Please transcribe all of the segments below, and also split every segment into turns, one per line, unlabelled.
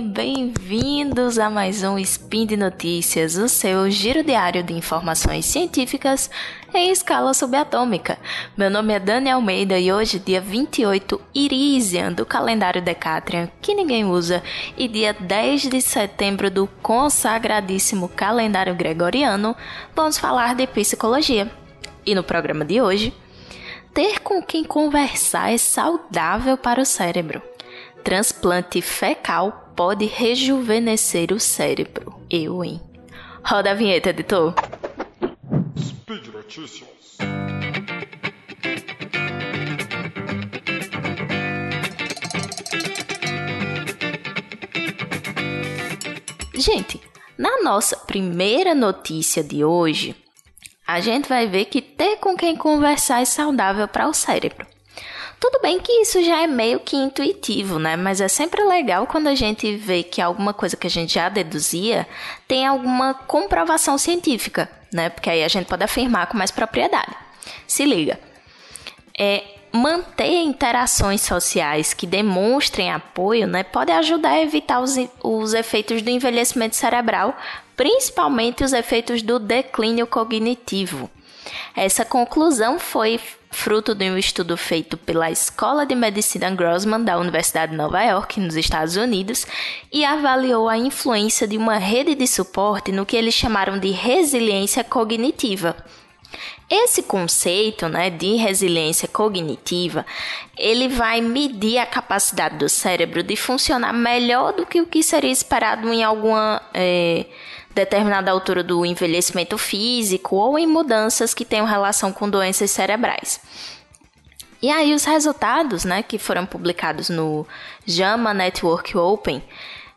Bem-vindos a mais um Spin de Notícias, o seu giro diário de informações científicas em escala subatômica. Meu nome é Dani Almeida e hoje, dia 28 Irisian do calendário Decatrian, que ninguém usa, e dia 10 de setembro do consagradíssimo calendário gregoriano, vamos falar de psicologia. E no programa de hoje, ter com quem conversar é saudável para o cérebro. Transplante fecal pode rejuvenescer o cérebro. Eu, hein? Roda a vinheta, editor. Speed Notícias. Gente, na nossa primeira notícia de hoje, a gente vai ver que ter com quem conversar é saudável para o cérebro. Tudo bem que isso já é meio que intuitivo, né? Mas é sempre legal quando a gente vê que alguma coisa que a gente já deduzia tem alguma comprovação científica, né? Porque aí a gente pode afirmar com mais propriedade. Se liga. É, manter interações sociais que demonstrem apoio né, pode ajudar a evitar os, os efeitos do envelhecimento cerebral, principalmente os efeitos do declínio cognitivo. Essa conclusão foi fruto de um estudo feito pela Escola de Medicina Grossman da Universidade de Nova York, nos Estados Unidos, e avaliou a influência de uma rede de suporte no que eles chamaram de resiliência cognitiva. Esse conceito né, de resiliência cognitiva, ele vai medir a capacidade do cérebro de funcionar melhor do que o que seria esperado em alguma é, determinada altura do envelhecimento físico ou em mudanças que tenham relação com doenças cerebrais. E aí os resultados, né, que foram publicados no JAMA Network Open,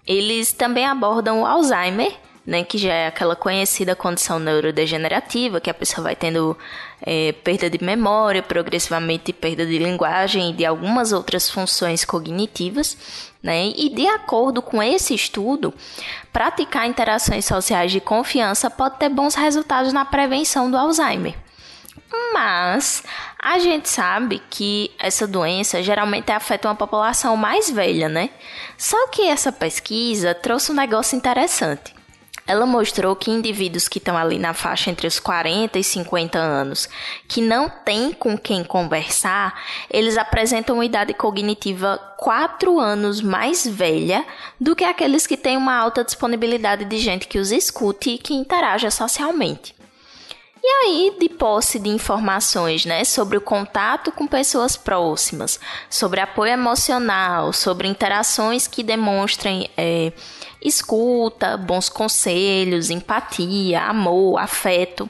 eles também abordam o Alzheimer né, que já é aquela conhecida condição neurodegenerativa, que a pessoa vai tendo é, perda de memória, progressivamente perda de linguagem e de algumas outras funções cognitivas. Né? E de acordo com esse estudo, praticar interações sociais de confiança pode ter bons resultados na prevenção do Alzheimer. Mas a gente sabe que essa doença geralmente afeta uma população mais velha, né? Só que essa pesquisa trouxe um negócio interessante. Ela mostrou que indivíduos que estão ali na faixa entre os 40 e 50 anos, que não têm com quem conversar, eles apresentam uma idade cognitiva 4 anos mais velha do que aqueles que têm uma alta disponibilidade de gente que os escute e que interaja socialmente. E aí, de posse de informações né, sobre o contato com pessoas próximas, sobre apoio emocional, sobre interações que demonstrem é, escuta, bons conselhos, empatia, amor, afeto.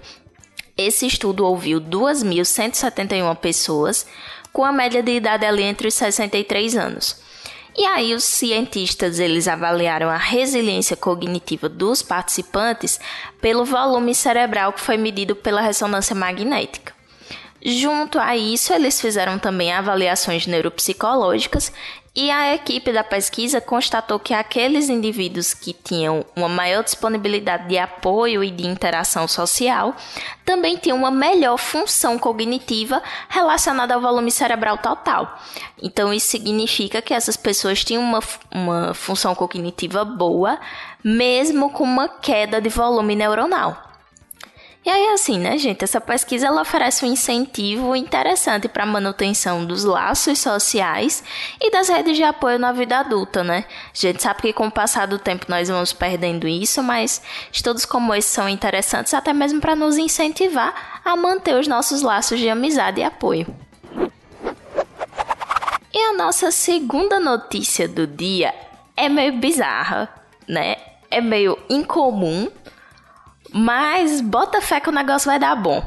Esse estudo ouviu 2.171 pessoas, com a média de idade ali entre os 63 anos. E aí os cientistas eles avaliaram a resiliência cognitiva dos participantes pelo volume cerebral que foi medido pela ressonância magnética. Junto a isso, eles fizeram também avaliações neuropsicológicas e a equipe da pesquisa constatou que aqueles indivíduos que tinham uma maior disponibilidade de apoio e de interação social também tinham uma melhor função cognitiva relacionada ao volume cerebral total. Então, isso significa que essas pessoas tinham uma, uma função cognitiva boa, mesmo com uma queda de volume neuronal. E aí, assim, né, gente? Essa pesquisa ela oferece um incentivo interessante para a manutenção dos laços sociais e das redes de apoio na vida adulta, né? A gente sabe que com o passar do tempo nós vamos perdendo isso, mas estudos como esse são interessantes até mesmo para nos incentivar a manter os nossos laços de amizade e apoio. E a nossa segunda notícia do dia é meio bizarra, né? É meio incomum, mas bota fé que o negócio vai dar bom.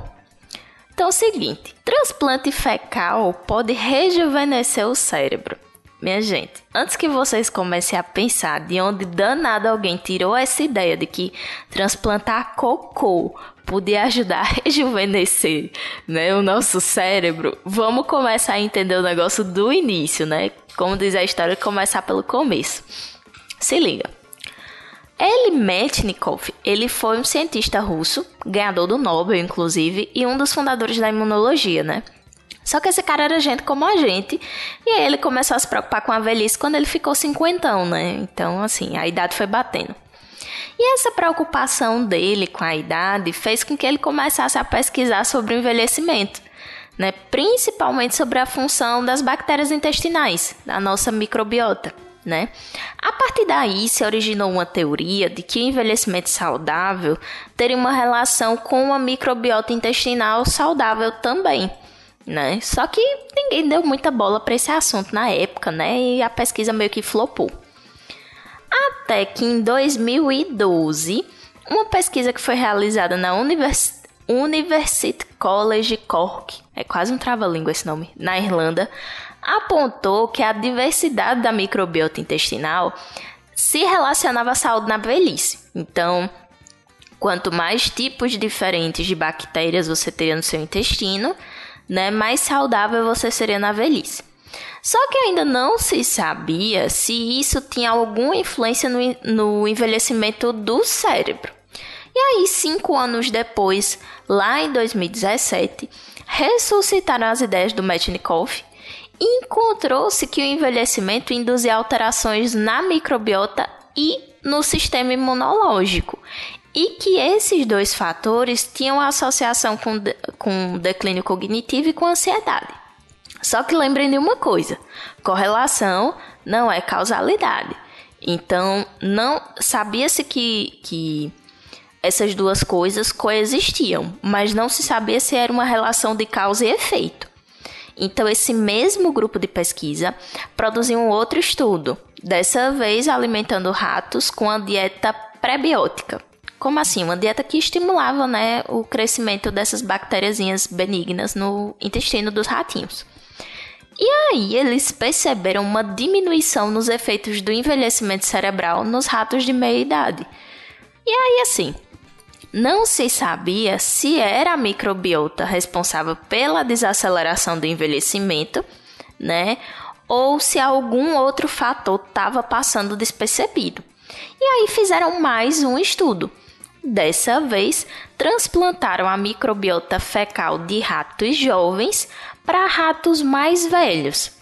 Então é o seguinte: transplante fecal pode rejuvenescer o cérebro. Minha gente, antes que vocês comecem a pensar de onde danado alguém tirou essa ideia de que transplantar cocô podia ajudar a rejuvenescer né, o nosso cérebro, vamos começar a entender o negócio do início, né? Como diz a história, começar pelo começo. Se liga. Eli Metnikov, ele foi um cientista russo, ganhador do Nobel, inclusive, e um dos fundadores da imunologia, né? Só que esse cara era gente como a gente. E aí ele começou a se preocupar com a velhice quando ele ficou cinquentão, né? Então, assim, a idade foi batendo. E essa preocupação dele com a idade fez com que ele começasse a pesquisar sobre o envelhecimento, né? principalmente sobre a função das bactérias intestinais, da nossa microbiota. Né? A partir daí se originou uma teoria de que o envelhecimento saudável teria uma relação com a microbiota intestinal saudável também. Né? Só que ninguém deu muita bola para esse assunto na época, né? E a pesquisa meio que flopou. Até que em 2012, uma pesquisa que foi realizada na Univers University College Cork, é quase um trava-língua esse nome, na Irlanda, apontou que a diversidade da microbiota intestinal se relacionava à saúde na velhice. Então, quanto mais tipos diferentes de bactérias você teria no seu intestino, né, mais saudável você seria na velhice. Só que ainda não se sabia se isso tinha alguma influência no, no envelhecimento do cérebro. E aí, cinco anos depois, lá em 2017, ressuscitaram as ideias do Metchnikoff encontrou-se que o envelhecimento induzia alterações na microbiota e no sistema imunológico, e que esses dois fatores tinham associação com, com declínio cognitivo e com ansiedade. Só que lembrem de uma coisa: correlação não é causalidade. Então, não sabia-se que, que essas duas coisas coexistiam, mas não se sabia se era uma relação de causa e efeito. Então, esse mesmo grupo de pesquisa produziu um outro estudo, dessa vez alimentando ratos com a dieta prebiótica. Como assim? Uma dieta que estimulava né, o crescimento dessas bactérias benignas no intestino dos ratinhos. E aí eles perceberam uma diminuição nos efeitos do envelhecimento cerebral nos ratos de meia idade. E aí assim, não se sabia se era a microbiota responsável pela desaceleração do envelhecimento, né? Ou se algum outro fator estava passando despercebido. E aí fizeram mais um estudo. Dessa vez, transplantaram a microbiota fecal de ratos jovens para ratos mais velhos.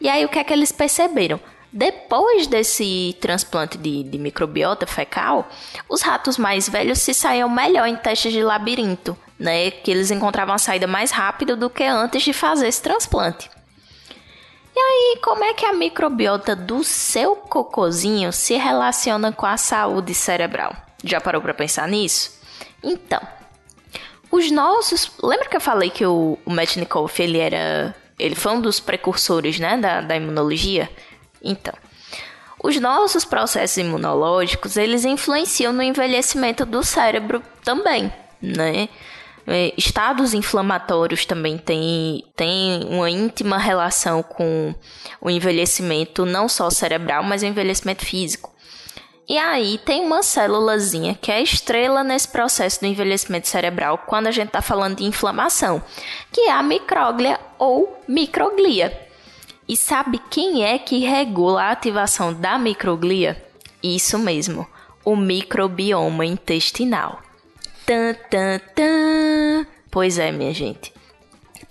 E aí o que é que eles perceberam? Depois desse transplante de, de, microbiota fecal, os ratos mais velhos se saíam melhor em testes de labirinto, né? Que eles encontravam a saída mais rápido do que antes de fazer esse transplante. E aí, como é que a microbiota do seu cocozinho se relaciona com a saúde cerebral? Já parou para pensar nisso? Então, os nossos. Lembra que eu falei que o, o Metchnikoff, ele era. Ele foi um dos precursores, né, da, da imunologia? Então. Os nossos processos imunológicos, eles influenciam no envelhecimento do cérebro também, né? É, estados inflamatórios também têm, têm uma íntima relação com o envelhecimento, não só cerebral, mas o envelhecimento físico. E aí tem uma célulazinha que é estrela nesse processo do envelhecimento cerebral quando a gente está falando de inflamação, que é a micróglia ou microglia. E sabe quem é que regula a ativação da microglia? Isso mesmo, o microbioma intestinal. Tan, tan, tan. Pois é, minha gente.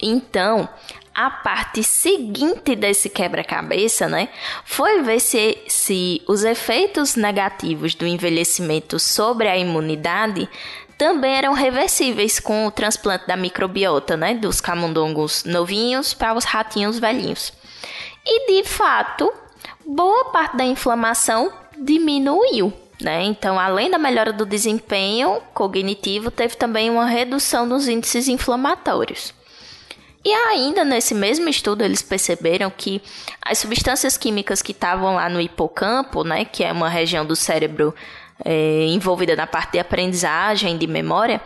Então, a parte seguinte desse quebra-cabeça, né, foi ver se, se os efeitos negativos do envelhecimento sobre a imunidade também eram reversíveis com o transplante da microbiota, né, dos camundongos novinhos para os ratinhos velhinhos. E de fato, boa parte da inflamação diminuiu. Né? Então, além da melhora do desempenho cognitivo, teve também uma redução nos índices inflamatórios. E ainda nesse mesmo estudo eles perceberam que as substâncias químicas que estavam lá no hipocampo, né, que é uma região do cérebro é, envolvida na parte de aprendizagem, de memória,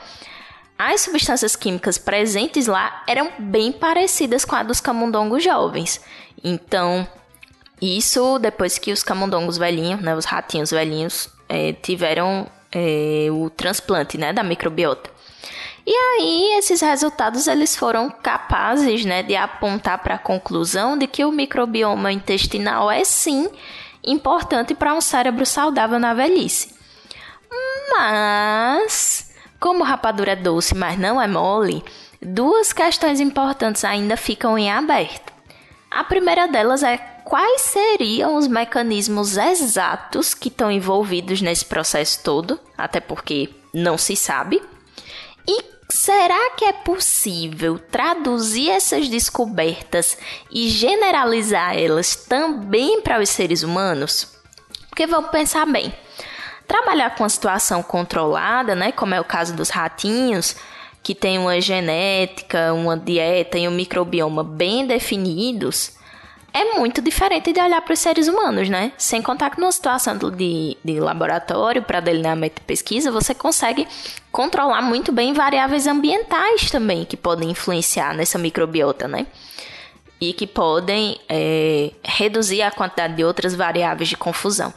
as substâncias químicas presentes lá eram bem parecidas com a dos camundongos jovens. Então, isso depois que os camundongos velhinhos, né, os ratinhos velhinhos, é, tiveram é, o transplante né, da microbiota. E aí esses resultados eles foram capazes, né, de apontar para a conclusão de que o microbioma intestinal é sim importante para um cérebro saudável na velhice. Mas Como rapadura é doce, mas não é mole, duas questões importantes ainda ficam em aberto. A primeira delas é quais seriam os mecanismos exatos que estão envolvidos nesse processo todo, até porque não se sabe. E será que é possível traduzir essas descobertas e generalizar elas também para os seres humanos? Porque vamos pensar bem. Trabalhar com a situação controlada, né, como é o caso dos ratinhos, que tem uma genética, uma dieta e um microbioma bem definidos, é muito diferente de olhar para os seres humanos, né? Sem contar que numa situação de, de laboratório, para delineamento de pesquisa, você consegue controlar muito bem variáveis ambientais também, que podem influenciar nessa microbiota, né? E que podem é, reduzir a quantidade de outras variáveis de confusão.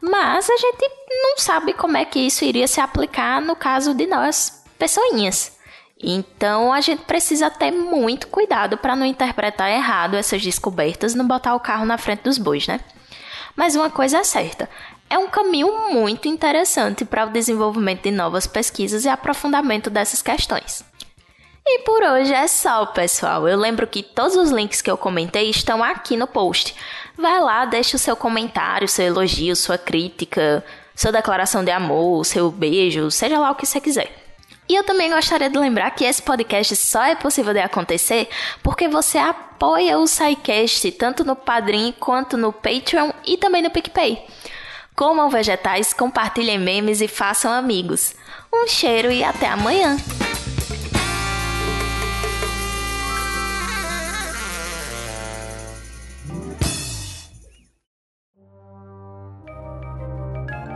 Mas a gente não sabe como é que isso iria se aplicar no caso de nós, pessoinhas. Então a gente precisa ter muito cuidado para não interpretar errado essas descobertas, não botar o carro na frente dos bois, né? Mas uma coisa é certa, é um caminho muito interessante para o desenvolvimento de novas pesquisas e aprofundamento dessas questões. E por hoje é só, pessoal. Eu lembro que todos os links que eu comentei estão aqui no post. Vai lá, deixa o seu comentário, seu elogio, sua crítica, sua declaração de amor, seu beijo, seja lá o que você quiser. E eu também gostaria de lembrar que esse podcast só é possível de acontecer porque você apoia o SciCast tanto no Padrim quanto no Patreon e também no PicPay. Comam vegetais, compartilhem memes e façam amigos. Um cheiro e até amanhã!